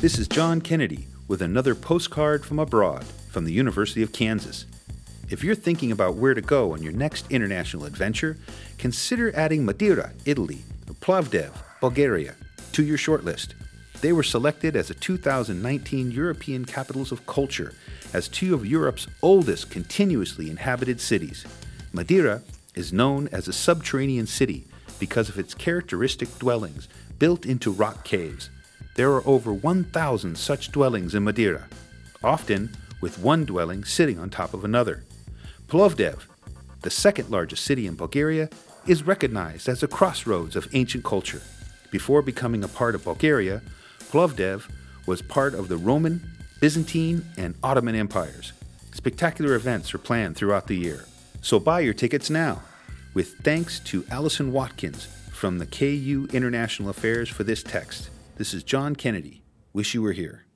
This is John Kennedy with another postcard from abroad from the University of Kansas. If you're thinking about where to go on your next international adventure, consider adding Matera, Italy, Plovdiv, Bulgaria, to your shortlist. They were selected as the 2019 European Capitals of Culture as two of Europe's oldest continuously inhabited cities. Matera is known as a subterranean city because of its characteristic dwellings built into rock caves. There are over 1,000 such dwellings in Matera, often with one dwelling sitting on top of another. Plovdiv, the second largest city in Bulgaria, is recognized as a crossroads of ancient culture. Before becoming a part of Bulgaria, Plovdiv was part of the Roman, Byzantine, and Ottoman empires. Spectacular events are planned throughout the year. So buy your tickets now. With thanks to Alison Watkins from the KU International Affairs for this text. This is John Kennedy. Wish you were here.